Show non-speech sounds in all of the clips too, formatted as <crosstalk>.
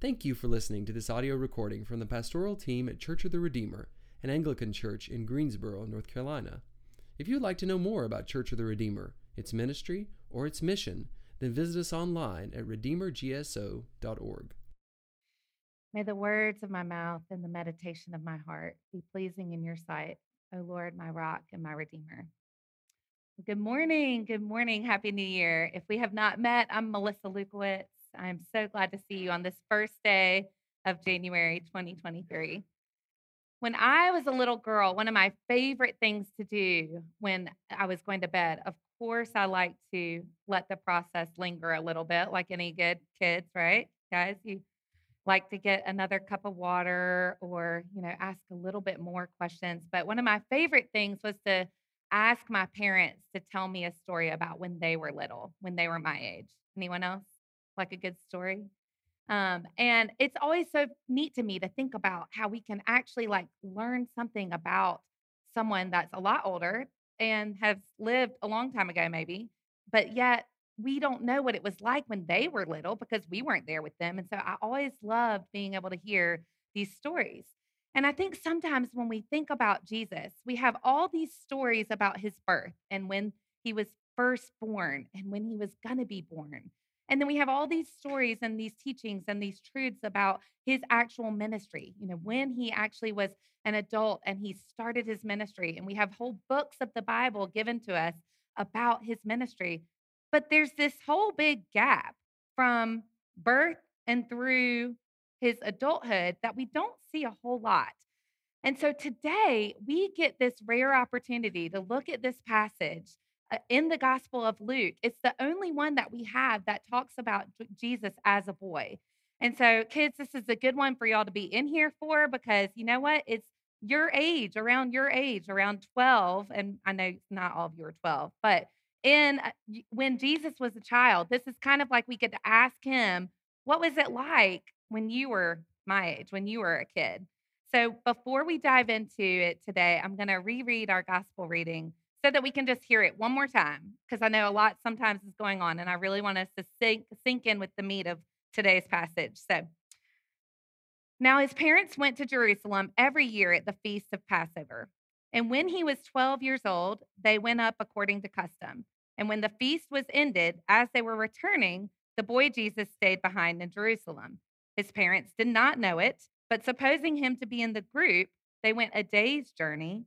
Thank you for listening to this audio recording from the pastoral team at Church of the Redeemer, an Anglican church in Greensboro, North Carolina. If you'd like to know more about Church of the Redeemer, its ministry, or its mission, then visit us online at redeemergso.org. May the words of my mouth and the meditation of my heart be pleasing in your sight, O Lord, my rock and my redeemer. Good morning. Good morning. Happy New Year. If we have not met, I'm Melissa Lukowitz. I'm so glad to see you on this first day of January 2023. When I was a little girl, one of my favorite things to do when I was going to bed, of course, I like to let the process linger a little bit, like any good kids, right? Guys, you like to get another cup of water or, you know, ask a little bit more questions. But one of my favorite things was to ask my parents to tell me a story about when they were little, when they were my age. Anyone else? Like a good story. Um, and it's always so neat to me to think about how we can actually like learn something about someone that's a lot older and has lived a long time ago, maybe, but yet we don't know what it was like when they were little because we weren't there with them. And so I always loved being able to hear these stories. And I think sometimes when we think about Jesus, we have all these stories about his birth and when he was first born and when he was going to be born and then we have all these stories and these teachings and these truths about his actual ministry, you know, when he actually was an adult and he started his ministry. And we have whole books of the Bible given to us about his ministry. But there's this whole big gap from birth and through his adulthood that we don't see a whole lot. And so today we get this rare opportunity to look at this passage in the Gospel of Luke. It's the only one that we have that talks about Jesus as a boy. And so, kids, this is a good one for y'all to be in here for because you know what? It's your age, around your age, around 12. And I know not all of you are 12, but in uh, when Jesus was a child, this is kind of like we get to ask him, what was it like when you were my age, when you were a kid? So before we dive into it today, I'm going to reread our gospel reading so that we can just hear it one more time because I know a lot sometimes is going on and I really want us to sink, sink in with the meat of today's passage. So, now his parents went to Jerusalem every year at the feast of Passover. And when he was 12 years old, they went up according to custom. And when the feast was ended, as they were returning, the boy Jesus stayed behind in Jerusalem. His parents did not know it, but supposing him to be in the group, they went a day's journey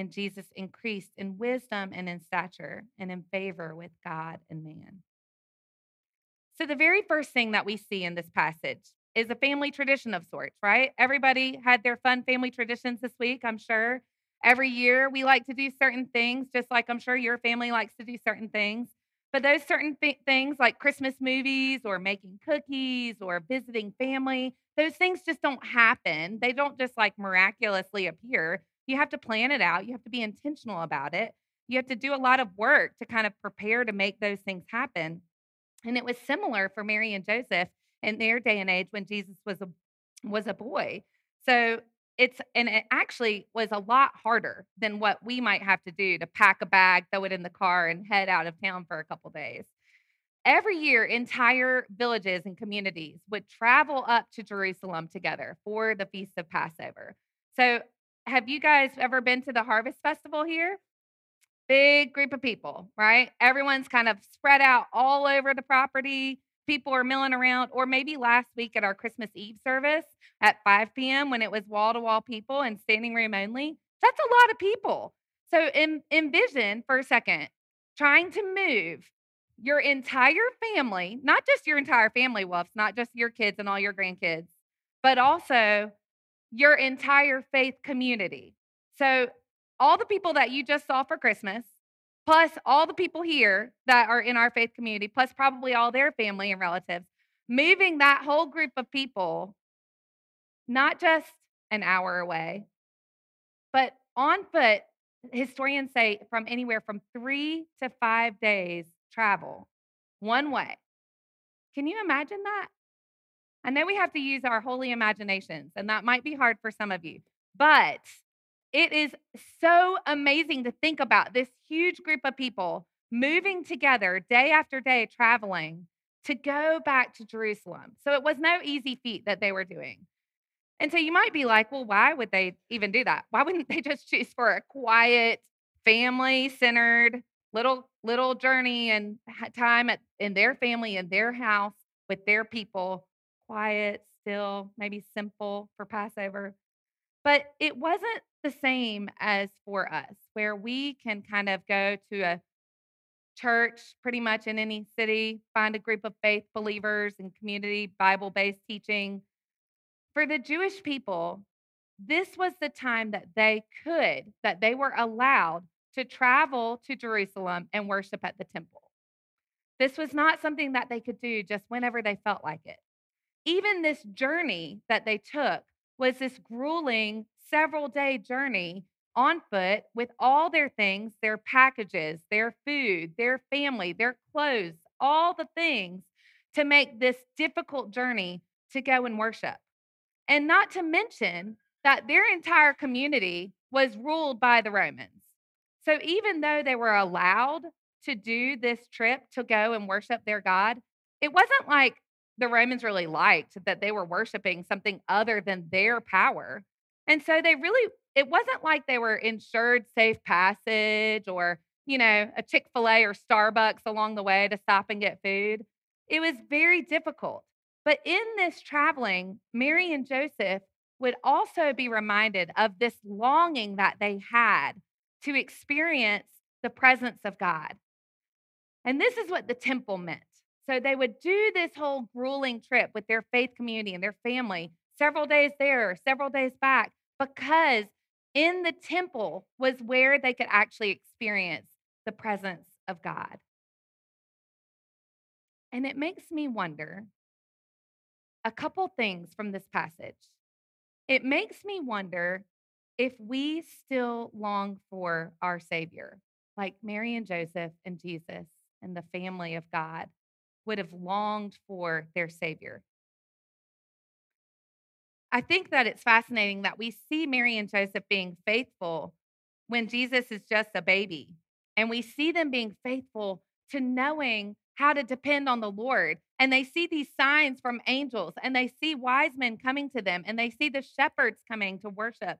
And Jesus increased in wisdom and in stature and in favor with God and man. So, the very first thing that we see in this passage is a family tradition of sorts, right? Everybody had their fun family traditions this week, I'm sure. Every year we like to do certain things, just like I'm sure your family likes to do certain things. But those certain th- things like Christmas movies or making cookies or visiting family, those things just don't happen. They don't just like miraculously appear. You have to plan it out, you have to be intentional about it. You have to do a lot of work to kind of prepare to make those things happen. And it was similar for Mary and Joseph in their day and age when Jesus was a was a boy. So it's and it actually was a lot harder than what we might have to do to pack a bag, throw it in the car, and head out of town for a couple days. Every year, entire villages and communities would travel up to Jerusalem together for the Feast of Passover. So have you guys ever been to the Harvest Festival here? Big group of people, right? Everyone's kind of spread out all over the property. people are milling around, or maybe last week at our Christmas Eve service at 5 p.m. when it was wall to wall people and standing room only. That's a lot of people. So envision for a second trying to move your entire family, not just your entire family, Wolves, not just your kids and all your grandkids, but also your entire faith community. So, all the people that you just saw for Christmas, plus all the people here that are in our faith community, plus probably all their family and relatives, moving that whole group of people, not just an hour away, but on foot, historians say from anywhere from three to five days travel one way. Can you imagine that? I know we have to use our holy imaginations, and that might be hard for some of you, but it is so amazing to think about this huge group of people moving together day after day, traveling to go back to Jerusalem. So it was no easy feat that they were doing. And so you might be like, well, why would they even do that? Why wouldn't they <laughs> just choose for a quiet, family centered little little journey and time at, in their family in their house with their people quiet still maybe simple for passover but it wasn't the same as for us where we can kind of go to a church pretty much in any city find a group of faith believers and community bible based teaching for the jewish people this was the time that they could that they were allowed to travel to Jerusalem and worship at the temple. This was not something that they could do just whenever they felt like it. Even this journey that they took was this grueling several day journey on foot with all their things, their packages, their food, their family, their clothes, all the things to make this difficult journey to go and worship. And not to mention that their entire community was ruled by the Romans. So even though they were allowed to do this trip to go and worship their God, it wasn't like the Romans really liked that they were worshiping something other than their power. And so they really, it wasn't like they were insured safe passage or, you know, a Chick fil A or Starbucks along the way to stop and get food. It was very difficult. But in this traveling, Mary and Joseph would also be reminded of this longing that they had to experience the presence of God. And this is what the temple meant. So they would do this whole grueling trip with their faith community and their family, several days there, several days back, because in the temple was where they could actually experience the presence of God. And it makes me wonder a couple things from this passage. It makes me wonder if we still long for our Savior, like Mary and Joseph and Jesus and the family of God would have longed for their Savior. I think that it's fascinating that we see Mary and Joseph being faithful when Jesus is just a baby. And we see them being faithful to knowing how to depend on the Lord. And they see these signs from angels and they see wise men coming to them and they see the shepherds coming to worship.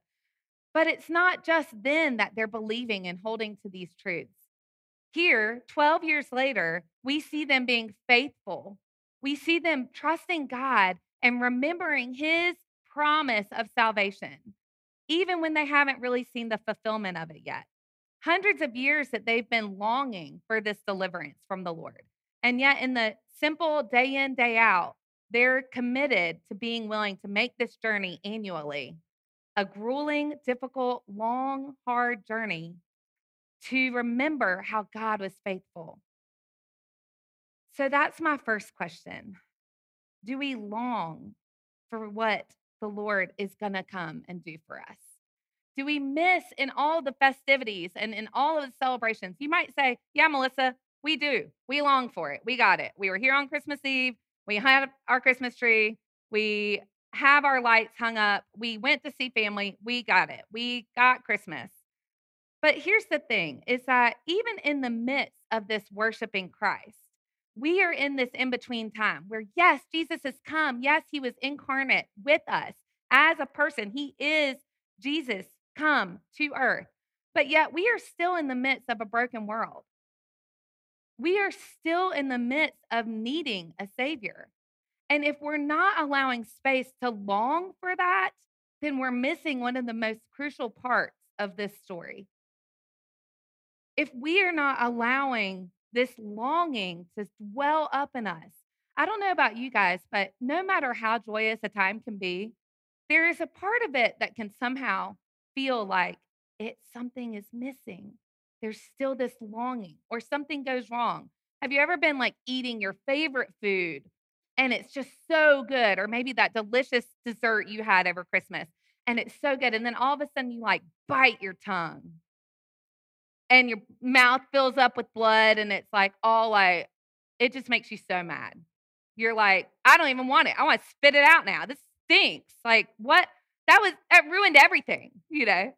But it's not just then that they're believing and holding to these truths. Here, 12 years later, we see them being faithful. We see them trusting God and remembering his promise of salvation, even when they haven't really seen the fulfillment of it yet. Hundreds of years that they've been longing for this deliverance from the Lord. And yet, in the simple day in, day out, they're committed to being willing to make this journey annually a grueling, difficult, long, hard journey to remember how God was faithful. So that's my first question. Do we long for what the Lord is going to come and do for us? Do we miss in all the festivities and in all of the celebrations? You might say, Yeah, Melissa, we do. We long for it. We got it. We were here on Christmas Eve. We had our Christmas tree. We have our lights hung up. We went to see family. We got it. We got Christmas. But here's the thing is that even in the midst of this worshiping Christ, we are in this in between time where, yes, Jesus has come. Yes, he was incarnate with us as a person. He is Jesus come to earth. But yet we are still in the midst of a broken world. we are still in the midst of needing a Savior. And if we're not allowing space to long for that, then we're missing one of the most crucial parts of this story. If we are not allowing this longing to dwell up in us, I don't know about you guys, but no matter how joyous a time can be, there is a part of it that can somehow feel like it something is missing. There's still this longing or something goes wrong. Have you ever been like eating your favorite food and it's just so good or maybe that delicious dessert you had over Christmas and it's so good and then all of a sudden you like bite your tongue and your mouth fills up with blood and it's like all like it just makes you so mad. You're like, I don't even want it. I want to spit it out now. This stinks. Like what? That was it ruined everything, you know.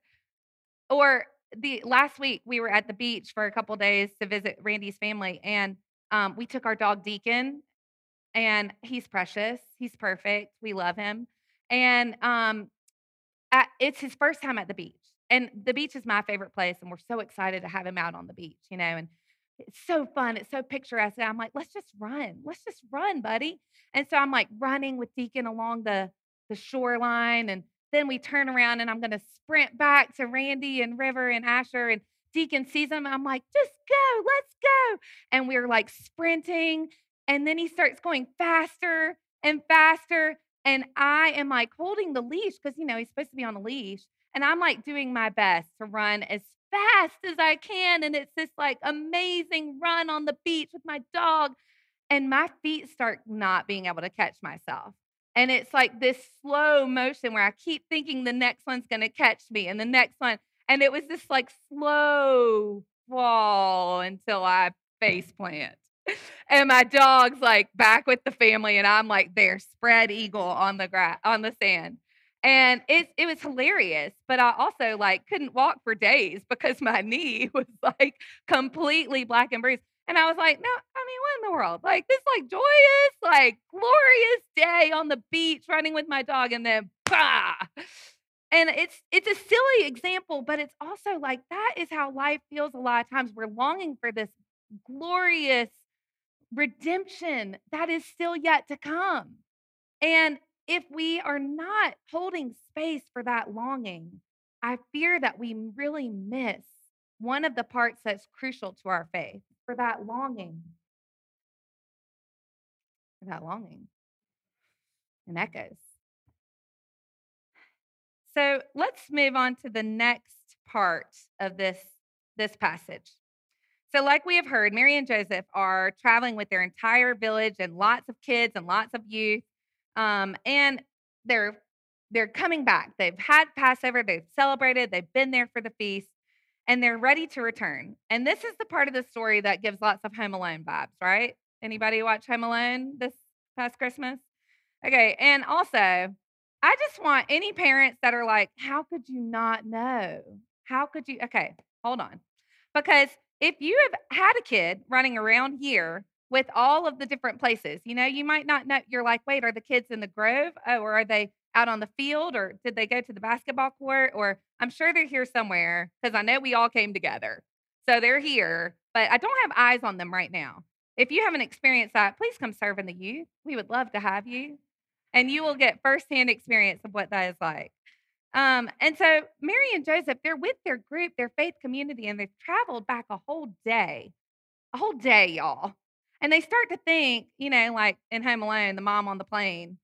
Or the last week we were at the beach for a couple days to visit Randy's family, and um, we took our dog Deacon, and he's precious. He's perfect. We love him, and um, at, it's his first time at the beach, and the beach is my favorite place, and we're so excited to have him out on the beach, you know, and it's so fun. It's so picturesque. And I'm like, let's just run. Let's just run, buddy. And so I'm like running with Deacon along the the shoreline and then we turn around and I'm going to sprint back to Randy and River and Asher and Deacon sees him. I'm like, just go, let's go. And we're like sprinting. And then he starts going faster and faster. And I am like holding the leash because, you know, he's supposed to be on a leash. And I'm like doing my best to run as fast as I can. And it's this like amazing run on the beach with my dog. And my feet start not being able to catch myself. And it's like this slow motion where I keep thinking the next one's going to catch me and the next one. And it was this like slow fall until I face plant. <laughs> And my dog's like back with the family, and I'm like there, spread eagle on the grass on the sand. And it it was hilarious, but I also like couldn't walk for days because my knee <laughs> was like completely black and bruised. And I was like, no, I mean, what in the world? Like this like joyous, like glorious day on the beach running with my dog, and then bah. And it's it's a silly example, but it's also like that is how life feels a lot of times. We're longing for this glorious redemption that is still yet to come. And if we are not holding space for that longing, I fear that we really miss one of the parts that's crucial to our faith for that longing. For that longing. And echoes. So let's move on to the next part of this, this passage. So, like we have heard, Mary and Joseph are traveling with their entire village and lots of kids and lots of youth. Um, and they're they're coming back. They've had Passover, they've celebrated, they've been there for the feast, and they're ready to return. And this is the part of the story that gives lots of Home Alone vibes, right? Anybody watch Home Alone this past Christmas? Okay, and also, I just want any parents that are like, how could you not know? How could you? Okay, hold on. Because if you have had a kid running around here with all of the different places, you know, you might not know. You're like, wait, are the kids in the grove? Oh, or are they out on the field? Or did they go to the basketball court? Or I'm sure they're here somewhere because I know we all came together. So they're here, but I don't have eyes on them right now. If you haven't experienced that, please come serve in the youth. We would love to have you. And you will get firsthand experience of what that is like. Um, and so Mary and Joseph, they're with their group, their faith community, and they've traveled back a whole day, a whole day, y'all. And they start to think, you know, like in Home Alone, the mom on the plane,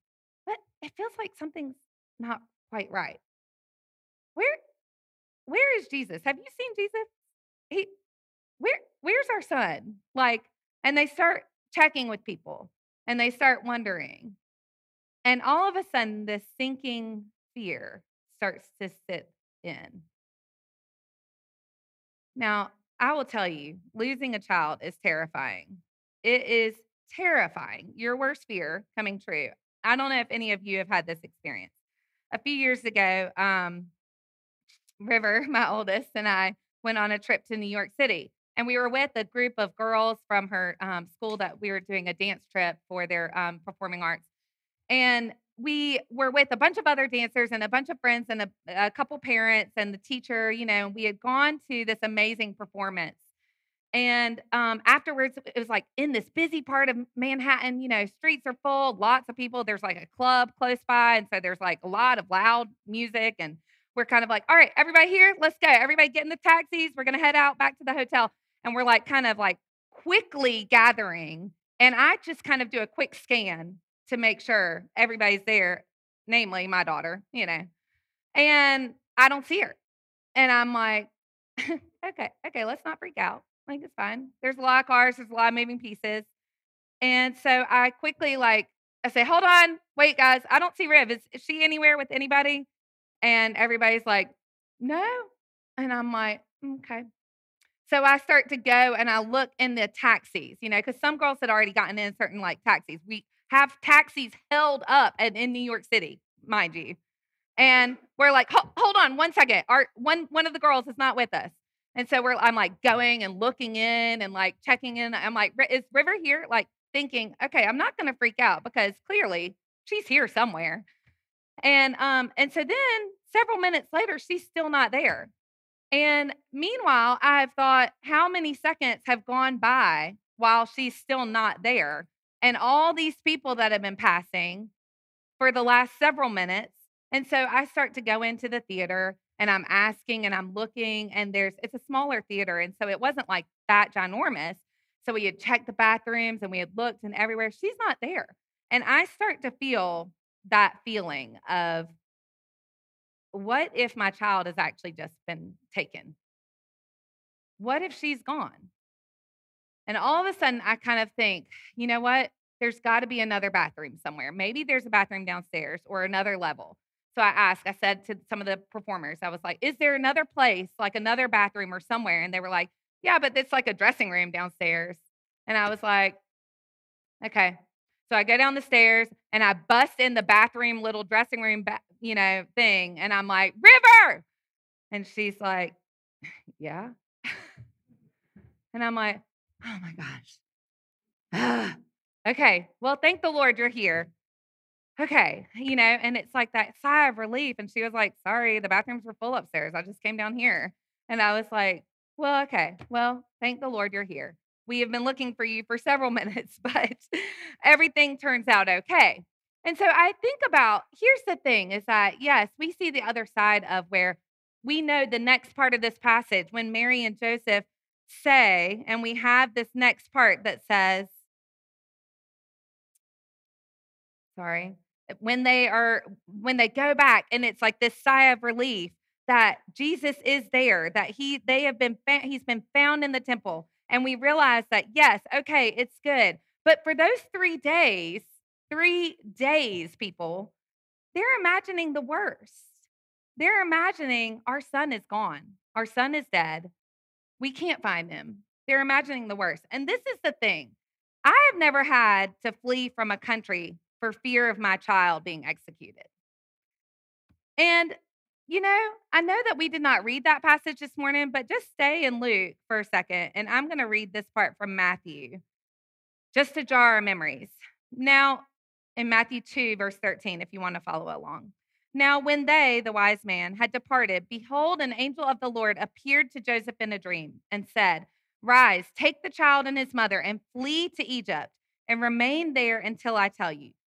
but it feels like something's not quite right. Where, where is Jesus? Have you seen Jesus? He, where, where's our son? Like, and they start checking with people, and they start wondering, and all of a sudden, this sinking fear starts to sit in. Now, I will tell you, losing a child is terrifying. It is terrifying. Your worst fear coming true. I don't know if any of you have had this experience. A few years ago, um, River, <laughs> my oldest, and I went on a trip to New York City. And we were with a group of girls from her um, school that we were doing a dance trip for their um, performing arts. And we were with a bunch of other dancers and a bunch of friends and a, a couple parents and the teacher, you know, we had gone to this amazing performance. And um, afterwards, it was like in this busy part of Manhattan, you know, streets are full, lots of people. There's like a club close by. And so there's like a lot of loud music. And we're kind of like, all right, everybody here, let's go. Everybody get in the taxis. We're going to head out back to the hotel. And we're like, kind of like quickly gathering. And I just kind of do a quick scan to make sure everybody's there, namely my daughter, you know, and I don't see her. And I'm like, <laughs> okay, okay, let's not freak out. Like it's fine. There's a lot of cars, there's a lot of moving pieces. And so I quickly like I say, hold on, wait, guys, I don't see Riv. Is, is she anywhere with anybody? And everybody's like, no. And I'm like, okay. So I start to go and I look in the taxis, you know, because some girls had already gotten in certain like taxis. We have taxis held up in New York City, mind you. And we're like, hold on one second. Our one one of the girls is not with us. And so we're I'm like going and looking in and like checking in. I'm like, is River here? Like thinking, okay, I'm not gonna freak out because clearly she's here somewhere. And um, and so then several minutes later, she's still not there. And meanwhile, I've thought, how many seconds have gone by while she's still not there? And all these people that have been passing for the last several minutes. And so I start to go into the theater and I'm asking and I'm looking, and there's it's a smaller theater. And so it wasn't like that ginormous. So we had checked the bathrooms and we had looked and everywhere. She's not there. And I start to feel that feeling of what if my child has actually just been taken? What if she's gone? And all of a sudden, I kind of think, you know what? There's got to be another bathroom somewhere. Maybe there's a bathroom downstairs or another level. So I asked, I said to some of the performers, I was like, is there another place, like another bathroom or somewhere? And they were like, yeah, but it's like a dressing room downstairs. And I was like, okay. So I go down the stairs and I bust in the bathroom, little dressing room, ba- you know, thing. And I'm like, River. And she's like, <laughs> yeah. <laughs> and I'm like, oh my gosh. <sighs> okay. Well, thank the Lord you're here. Okay. You know, and it's like that sigh of relief. And she was like, sorry, the bathrooms were full upstairs. I just came down here. And I was like, well, okay. Well, thank the Lord you're here. We have been looking for you for several <laughs> minutes, but everything turns out okay. And so I think about here's the thing is that, yes, we see the other side of where we know the next part of this passage when Mary and Joseph say, and we have this next part that says, sorry, when they are, when they go back and it's like this sigh of relief that Jesus is there, that he, they have been, found, he's been found in the temple. And we realize that, yes, okay, it's good. But for those three days, three days, people, they're imagining the worst. They're imagining our son is gone, our son is dead. We can't find him. They're imagining the worst. And this is the thing I have never had to flee from a country for fear of my child being executed. And, you know, I know that we did not read that passage this morning, but just stay in Luke for a second. And I'm going to read this part from Matthew just to jar our memories. Now, in Matthew 2, verse 13, if you want to follow along. Now, when they, the wise man, had departed, behold, an angel of the Lord appeared to Joseph in a dream and said, Rise, take the child and his mother, and flee to Egypt, and remain there until I tell you.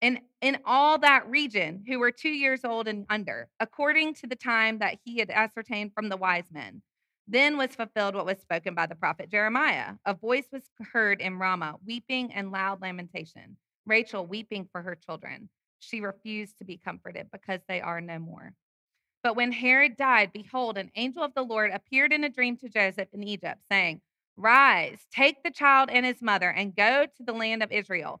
and in all that region who were two years old and under, according to the time that he had ascertained from the wise men. Then was fulfilled what was spoken by the prophet Jeremiah. A voice was heard in Ramah, weeping and loud lamentation, Rachel weeping for her children she refused to be comforted because they are no more. But when Herod died, behold, an angel of the Lord appeared in a dream to Joseph in Egypt, saying, Rise, take the child and his mother, and go to the land of Israel,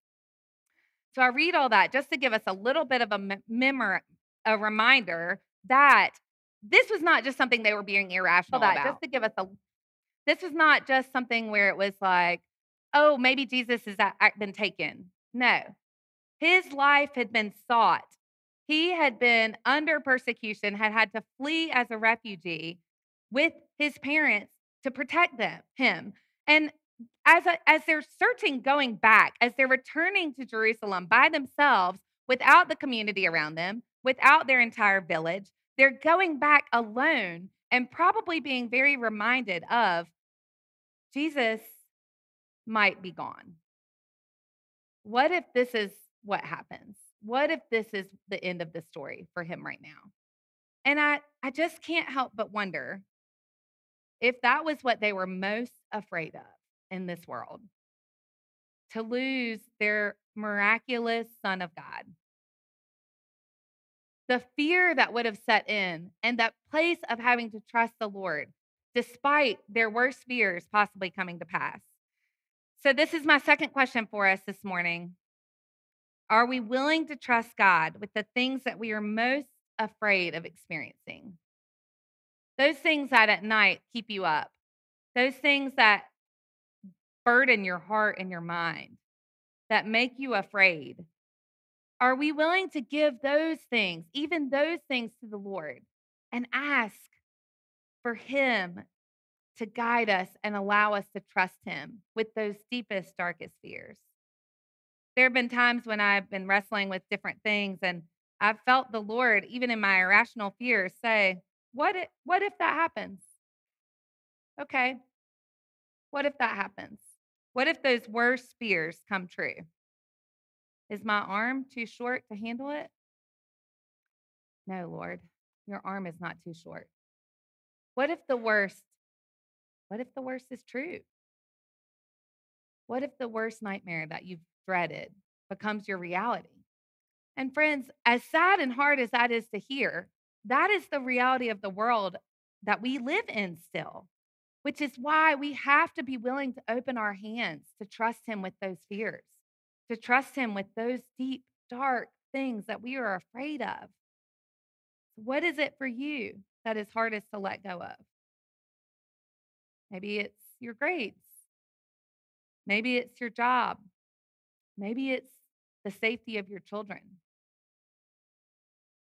So I read all that just to give us a little bit of a memory, a reminder that this was not just something they were being irrational that, about. Just to give us a, this was not just something where it was like, oh, maybe Jesus has been taken. No, his life had been sought he had been under persecution, had had to flee as a refugee with his parents to protect them, him. And as, a, as they're searching going back, as they're returning to Jerusalem by themselves, without the community around them, without their entire village, they're going back alone and probably being very reminded of Jesus might be gone. What if this is what happens? what if this is the end of the story for him right now? And I, I just can't help but wonder if that was what they were most afraid of in this world to lose their miraculous Son of God. The fear that would have set in and that place of having to trust the Lord, despite their worst fears possibly coming to pass. So, this is my second question for us this morning. Are we willing to trust God with the things that we are most afraid of experiencing? Those things that at night keep you up, those things that burden your heart and your mind, that make you afraid. Are we willing to give those things, even those things, to the Lord and ask for Him to guide us and allow us to trust Him with those deepest, darkest fears? there have been times when I've been wrestling with different things and I've felt the Lord, even in my irrational fears, say, What if, what if that happens? Okay. What if that happens? What if those worst fears come true? Is my arm too short to handle it? No, Lord, your arm is not too short. What if the worst, what if the worst is true? What if the worst nightmare that you've dreaded becomes your reality. And friends, as sad and hard as that is to hear, that is the reality of the world that we live in still, which is why we have to be willing to open our hands to trust Him with those fears, to trust Him with those deep, dark things that we are afraid of. What is it for you that is hardest to let go of? Maybe it's your grades. Maybe it's your job. Maybe it's the safety of your children.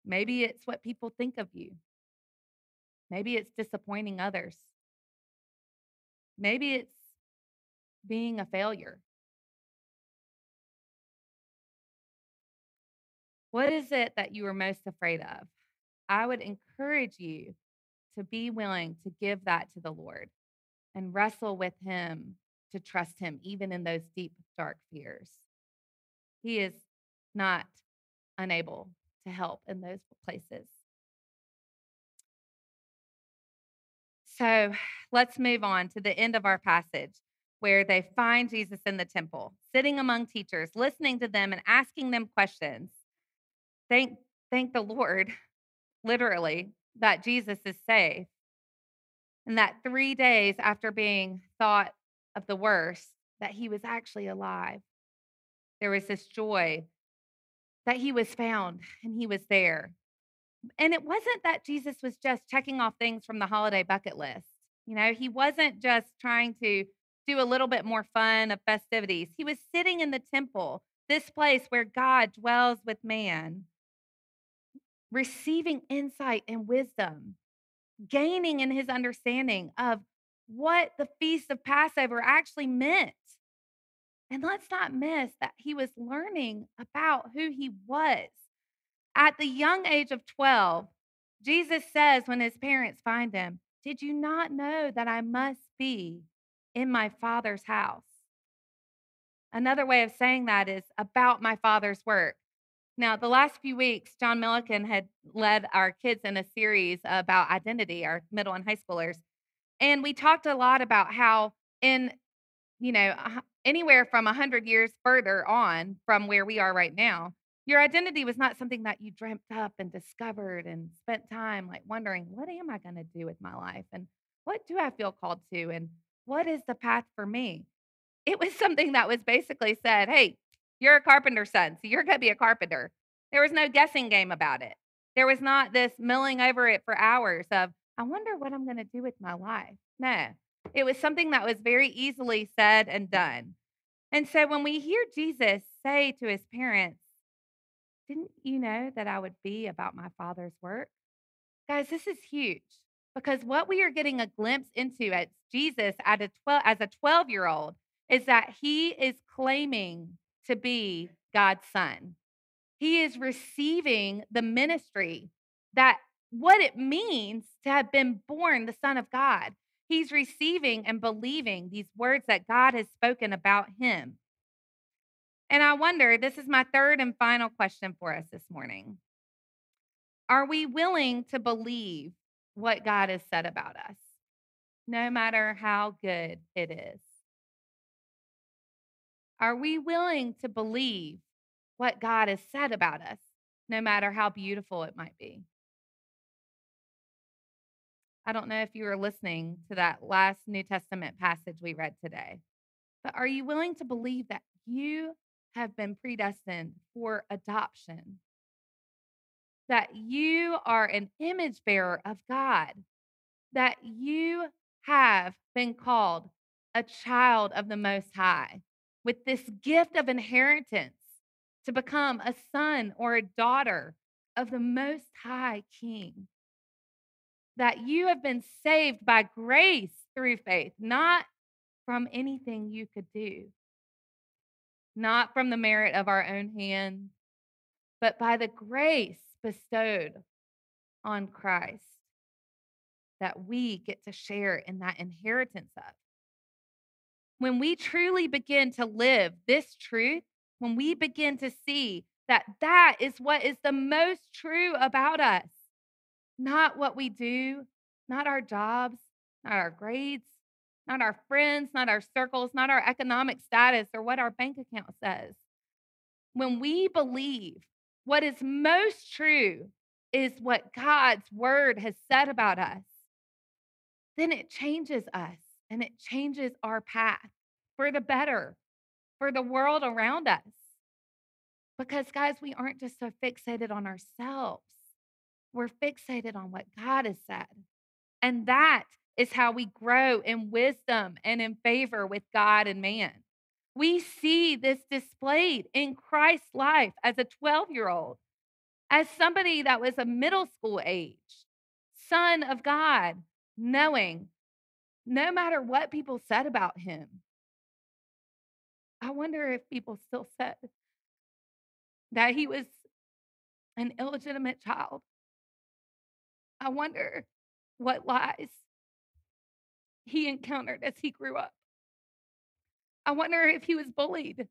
Maybe it's what people think of you. Maybe it's disappointing others. Maybe it's being a failure. What is it that you are most afraid of? I would encourage you to be willing to give that to the Lord and wrestle with Him to trust Him, even in those deep, dark fears. He is not unable to help in those places. So <sighs> let's move on to the end of our passage where they find Jesus in the temple, sitting among teachers, listening to them and asking them questions. Thank, thank the Lord, <laughs> literally, that Jesus is safe. And that three days after being thought of the worst, that he was actually alive there was this joy that he was found and he was there. And it wasn't that Jesus was just checking off things from the holiday bucket list. You know, he wasn't just trying to do a little bit more fun of festivities. He was sitting in the temple, this place where God dwells with man, receiving insight and wisdom, gaining in his understanding of what the feast of Passover actually meant and let's not miss that he was learning about who he was. At the young age of 12, Jesus says when his parents find him, Did you not know that I must be in my father's house? Another way of saying that is about my father's work. Now, the last few weeks, John Milliken had led our kids in a series about identity, our middle and high schoolers. And we talked a lot about how in, you know, anywhere from 100 years further on from where we are right now, Your identity was not something that you dreamt up and discovered and spent time like wondering, what am I going to do with my life? And what do I feel called to? And what is the path for me? It was <laughs> something that was basically said, hey, you're a carpenter's son, so you're going to be a carpenter. There was no guessing game about it. There was not this milling over it for hours of, I wonder what I'm going to do with my life. No, it was something that was very easily said and done. And so when we hear Jesus say to his parents, Didn't you know that I would be about my father's work? Guys, this is huge because what we are getting a glimpse into at Jesus at a 12, as a 12 year old is that he is claiming to be God's son. He is receiving the ministry that what it means to have been born the son of God. He's receiving and believing these words that God has spoken about him. And I wonder, this is my third and final question for us this morning. Are we willing to believe what God has said about us, no matter how good it is? Are we willing to believe what God has said about us, no matter how beautiful it might be? I don't know if you were listening to that last New Testament passage we read today, but are you willing to believe that you have been predestined for adoption? That you are an image bearer of God, that you have been called a child of the Most High with this gift of inheritance to become a son or a daughter of the Most High King. That you have been saved by grace through faith, not from anything you could do, not from the merit of our own hand, but by the grace bestowed on Christ that we get to share in that inheritance of. When we truly begin to live this truth, when we begin to see that that is what is the most true about us, not what we do, not our jobs, not our grades, not our friends, not our circles, not our economic status or what our bank account says. When we believe what is most true is what God's word has said about us, then it changes us and it changes our path for the better, for the world around us. Because, guys, we aren't just so fixated on ourselves we're fixated on what God has said. And that is how we grow in wisdom and in favor with God and man. We see this displayed in Christ's life as a 12 year old, as somebody that was a middle school age, son of God, knowing no matter what people said about him. I wonder if people still said that he was an illegitimate child I wonder what lies he encountered as he grew up. I wonder if he was bullied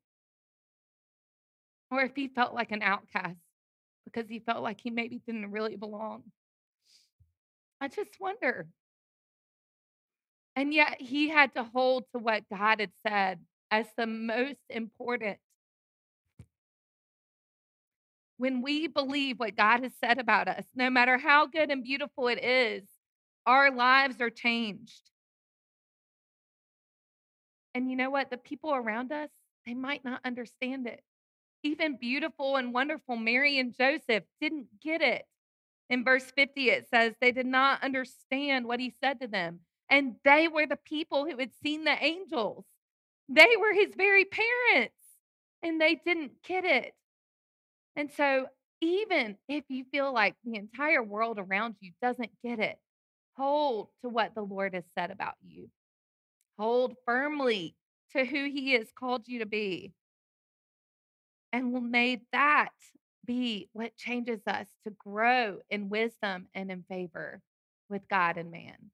or if he felt like an outcast because he felt like he maybe didn't really belong. I just wonder. And yet he had to hold to what God had said as the most important when we believe what God has said about us, no matter how good and beautiful it is, our lives are changed. And you know what? The people around us, they might not understand it. Even beautiful and wonderful Mary and Joseph didn't get it. In verse 50, it says they did not understand what he said to them. And they were the people who had seen the angels. They were his very parents, and they didn't get it. And so, even if you feel like the entire world around you doesn't get it, hold to what the Lord has said about you. Hold firmly to who He has called you to be. And may that be what changes us to grow in wisdom and in favor with God and man.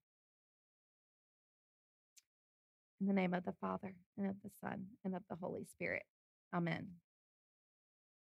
In the name of the Father, and of the Son, and of the Holy Spirit. Amen.